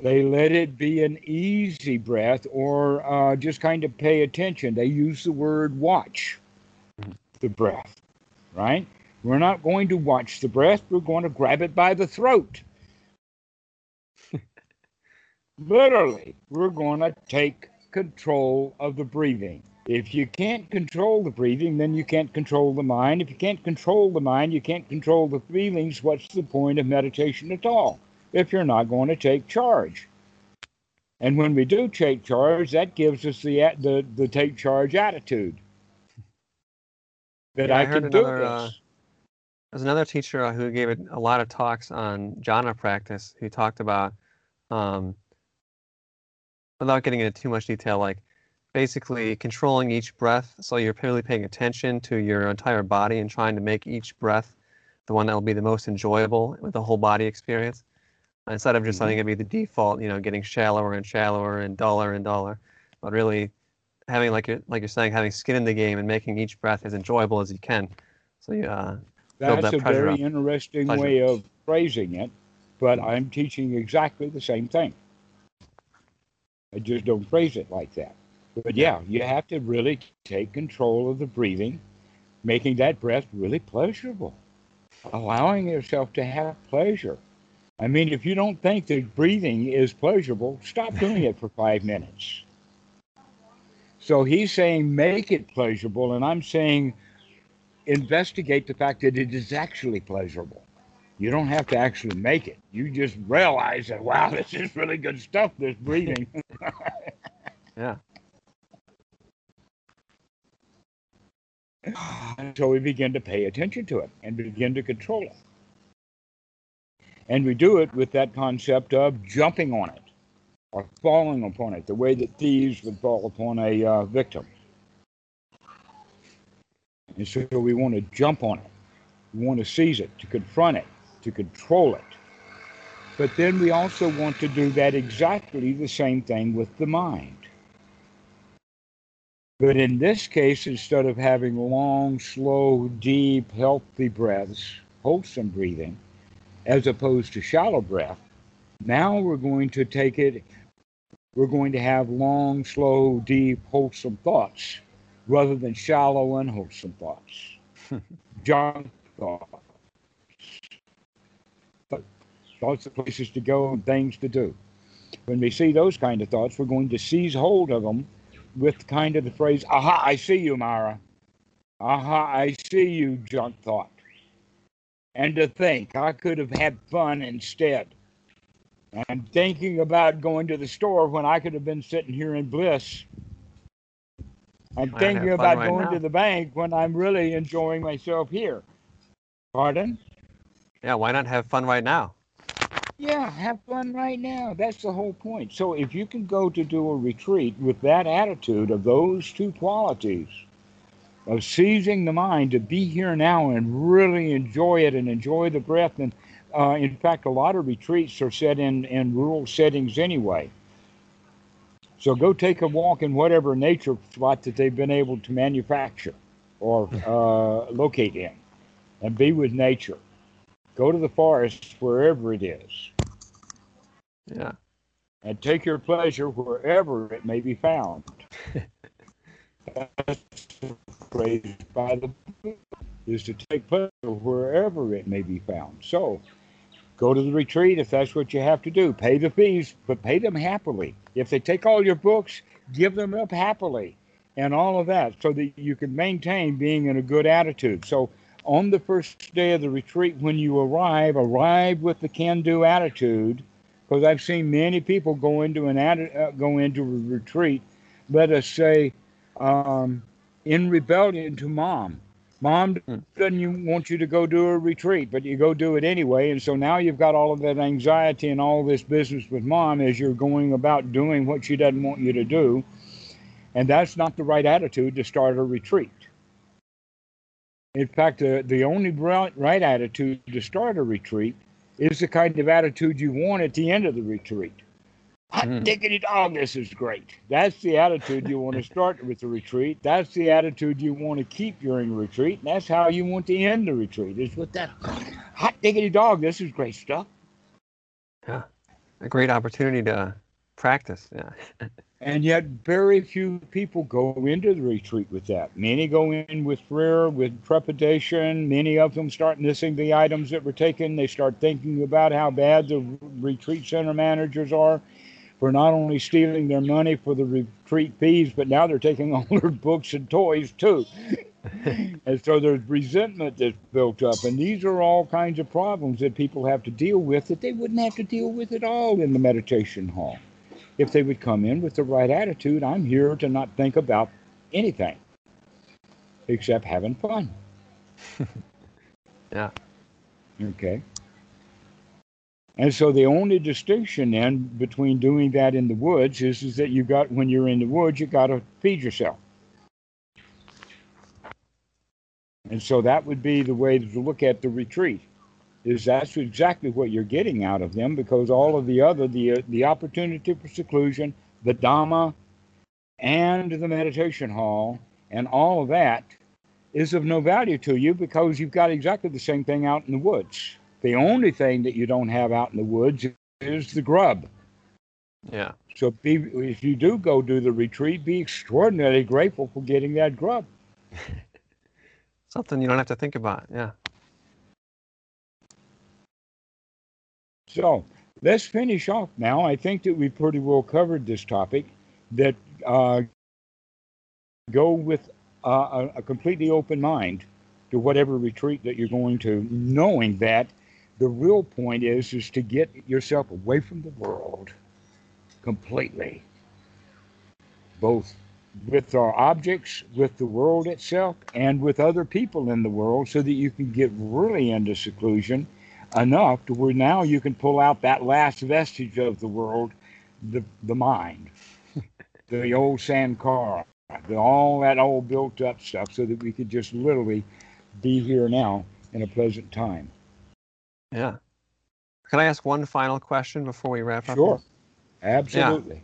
They let it be an easy breath or uh, just kind of pay attention. They use the word watch the breath, right? We're not going to watch the breath, we're going to grab it by the throat. Literally, we're going to take control of the breathing. If you can't control the breathing, then you can't control the mind. If you can't control the mind, you can't control the feelings. What's the point of meditation at all if you're not going to take charge? And when we do take charge, that gives us the the, the take charge attitude. That yeah, I, I can another, do uh, this. Uh, there's another teacher who gave a lot of talks on jhana practice who talked about, um, without getting into too much detail, like basically controlling each breath. So you're purely paying attention to your entire body and trying to make each breath the one that will be the most enjoyable with the whole body experience. Instead of just mm-hmm. letting it be the default, you know, getting shallower and shallower and duller and duller, but really having like you're, like you're saying, having skin in the game and making each breath as enjoyable as you can. So you uh, that's that a very up. interesting pleasure. way of phrasing it, but I'm teaching exactly the same thing. I just don't phrase it like that. But yeah, you have to really take control of the breathing, making that breath really pleasurable, allowing yourself to have pleasure. I mean, if you don't think that breathing is pleasurable, stop doing it for five minutes. So he's saying make it pleasurable, and I'm saying investigate the fact that it is actually pleasurable. You don't have to actually make it. You just realize that wow, this is really good stuff. This breathing. yeah. And so we begin to pay attention to it and begin to control it. And we do it with that concept of jumping on it or falling upon it, the way that thieves would fall upon a uh, victim. And so we want to jump on it. We want to seize it, to confront it, to control it. But then we also want to do that exactly the same thing with the mind. But in this case, instead of having long, slow, deep, healthy breaths, wholesome breathing, as opposed to shallow breath, now we're going to take it, we're going to have long, slow, deep, wholesome thoughts rather than shallow, unwholesome thoughts. Junk thoughts. Thoughts of places to go and things to do. When we see those kind of thoughts, we're going to seize hold of them with kind of the phrase, aha, I see you, Mara. Aha, I see you, junk thought. And to think I could have had fun instead. I'm thinking about going to the store when I could have been sitting here in bliss. I'm thinking about right going now. to the bank when I'm really enjoying myself here. Pardon? Yeah, why not have fun right now? Yeah, have fun right now. That's the whole point. So if you can go to do a retreat with that attitude of those two qualities, of seizing the mind to be here now and really enjoy it and enjoy the breath. And uh, in fact, a lot of retreats are set in, in rural settings anyway. So go take a walk in whatever nature spot that they've been able to manufacture or uh, locate in and be with nature. Go to the forest wherever it is. Yeah. And take your pleasure wherever it may be found. That's praised by the is to take pleasure wherever it may be found. So go to the retreat if that's what you have to do. Pay the fees, but pay them happily. If they take all your books, give them up happily and all of that so that you can maintain being in a good attitude. So on the first day of the retreat, when you arrive, arrive with the can-do attitude, because I've seen many people go into an uh, go into a retreat. Let us say um, in rebellion to mom. Mom hmm. doesn't want you to go do a retreat, but you go do it anyway. And so now you've got all of that anxiety and all this business with mom as you're going about doing what she doesn't want you to do. And that's not the right attitude to start a retreat. In fact, the, the only right, right attitude to start a retreat is the kind of attitude you want at the end of the retreat. Hot mm. diggity dog, this is great. That's the attitude you want to start with the retreat. That's the attitude you want to keep during the retreat. And that's how you want to end the retreat, is with that hot diggity dog, this is great stuff. Yeah, a great opportunity to practice. Yeah. And yet, very few people go into the retreat with that. Many go in with fear, with trepidation. Many of them start missing the items that were taken. They start thinking about how bad the retreat center managers are for not only stealing their money for the retreat fees, but now they're taking all their books and toys too. and so there's resentment that's built up. And these are all kinds of problems that people have to deal with that they wouldn't have to deal with at all in the meditation hall if they would come in with the right attitude, I'm here to not think about anything except having fun. yeah. Okay. And so the only distinction then between doing that in the woods is, is that you got when you're in the woods you got to feed yourself. And so that would be the way to look at the retreat is that's exactly what you're getting out of them because all of the other the uh, the opportunity for seclusion, the Dhamma, and the meditation hall, and all of that is of no value to you because you've got exactly the same thing out in the woods. The only thing that you don't have out in the woods is the grub. Yeah. So be, if you do go do the retreat, be extraordinarily grateful for getting that grub. Something you don't have to think about. Yeah. So let's finish off now. I think that we pretty well covered this topic that uh, go with uh, a, a completely open mind to whatever retreat that you're going to, knowing that the real point is is to get yourself away from the world completely, both with our objects, with the world itself, and with other people in the world, so that you can get really into seclusion enough to where now you can pull out that last vestige of the world, the the mind, the old sankara, the, all that old built up stuff, so that we could just literally be here now in a pleasant time. Yeah. Can I ask one final question before we wrap up? Sure. Absolutely. Yeah.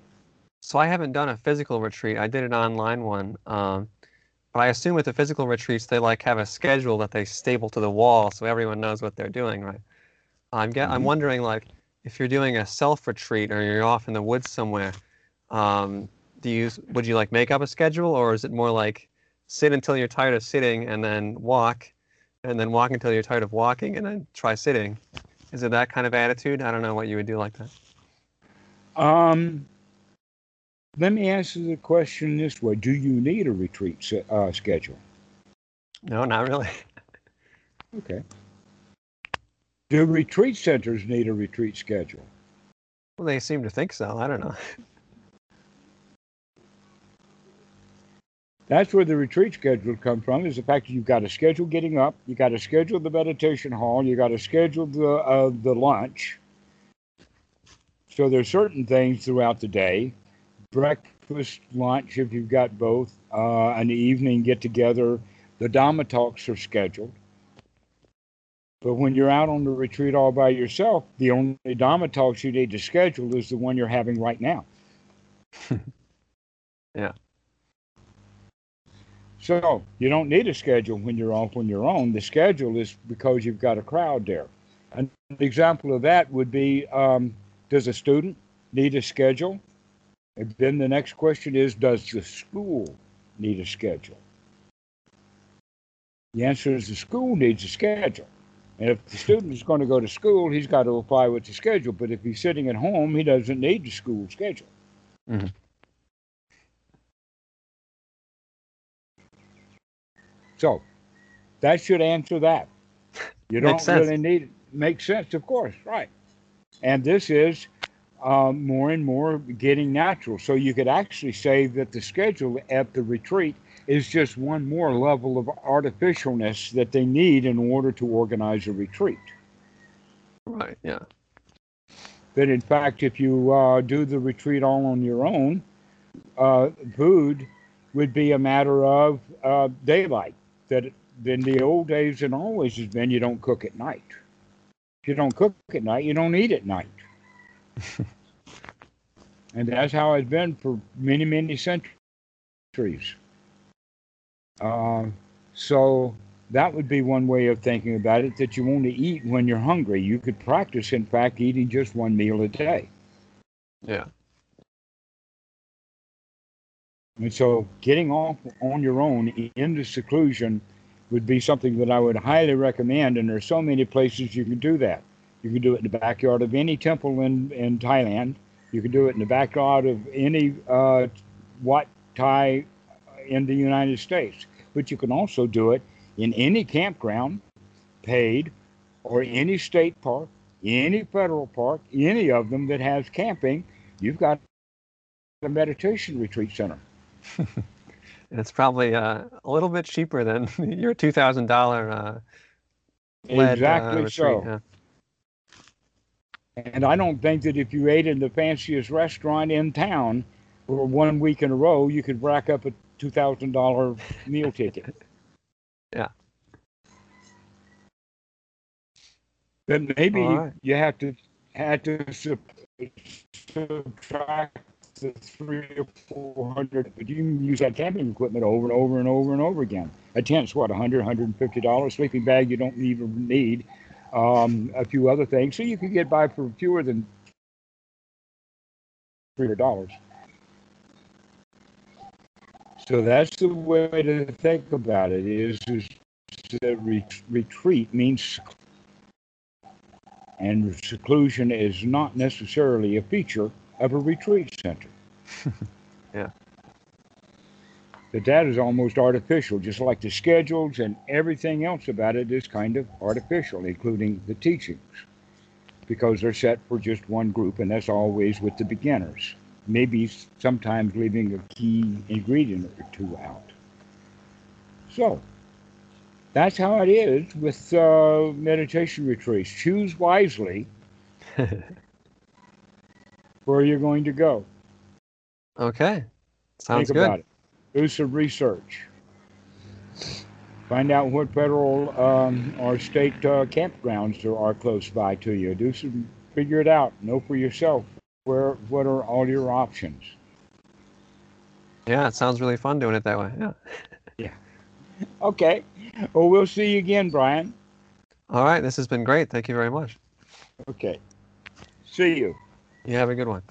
So I haven't done a physical retreat. I did an online one. Um, but I assume with the physical retreats, they like have a schedule that they staple to the wall so everyone knows what they're doing, right? I'm get, mm-hmm. I'm wondering like if you're doing a self retreat or you're off in the woods somewhere, um, do you would you like make up a schedule or is it more like sit until you're tired of sitting and then walk and then walk until you're tired of walking and then try sitting. Is it that kind of attitude? I don't know what you would do like that. Um, let me answer the question this way: Do you need a retreat uh, schedule? No, not really. okay. Do retreat centers need a retreat schedule? Well, they seem to think so. I don't know. That's where the retreat schedule comes from. Is the fact that you've got to schedule getting up, you got to schedule the meditation hall, you got to schedule the uh, the lunch. So there's certain things throughout the day, breakfast, lunch if you've got both, uh, an evening get together. The Dhamma talks are scheduled. But when you're out on the retreat all by yourself, the only Dhamma talks you need to schedule is the one you're having right now. yeah. So you don't need a schedule when you're off on your own. The schedule is because you've got a crowd there. An example of that would be um, Does a student need a schedule? And then the next question is Does the school need a schedule? The answer is the school needs a schedule. And if the student is going to go to school, he's got to apply with the schedule. But if he's sitting at home, he doesn't need the school schedule. Mm-hmm. So that should answer that. You don't really need it. Makes sense, of course, right. And this is um, more and more getting natural. So you could actually say that the schedule at the retreat is just one more level of artificialness that they need in order to organize a retreat. Right, yeah. That in fact, if you uh, do the retreat all on your own, uh, food would be a matter of uh, daylight that in the old days and always has been you don't cook at night. If you don't cook at night, you don't eat at night. and that's how it's been for many, many centuries. Uh, so that would be one way of thinking about it that you only eat when you're hungry. You could practice, in fact, eating just one meal a day. Yeah. And so getting off on your own into seclusion would be something that I would highly recommend. And there's so many places you can do that. You can do it in the backyard of any temple in, in Thailand. You can do it in the backyard of any uh, Wat Thai in the United States. But you can also do it in any campground, paid, or any state park, any federal park, any of them that has camping. You've got a meditation retreat center. And it's probably uh, a little bit cheaper than your two thousand dollar. Uh, exactly uh, so. Yeah. And I don't think that if you ate in the fanciest restaurant in town for one week in a row, you could rack up a two thousand dollar meal ticket. yeah. Then maybe right. you have to have to subtract the three or four hundred, but you can use that camping equipment over and over and over and over again. A tent's what, 100 $150. Sleeping bag you don't even need. Um, a few other things. So you can get by for fewer than $300. So that's the way to think about it is, is that re- retreat means and seclusion is not necessarily a feature of a retreat center. yeah. that that is almost artificial, just like the schedules and everything else about it is kind of artificial, including the teachings, because they're set for just one group, and that's always with the beginners. Maybe sometimes leaving a key ingredient or two out. So that's how it is with uh, meditation retreats. Choose wisely where you're going to go. Okay. Sounds Think good. about it. Do some research. Find out what federal um, or state uh, campgrounds there are close by to you. Do some, figure it out. Know for yourself where what are all your options. Yeah, it sounds really fun doing it that way. Yeah. Okay. Well, we'll see you again, Brian. All right. This has been great. Thank you very much. Okay. See you. You have a good one.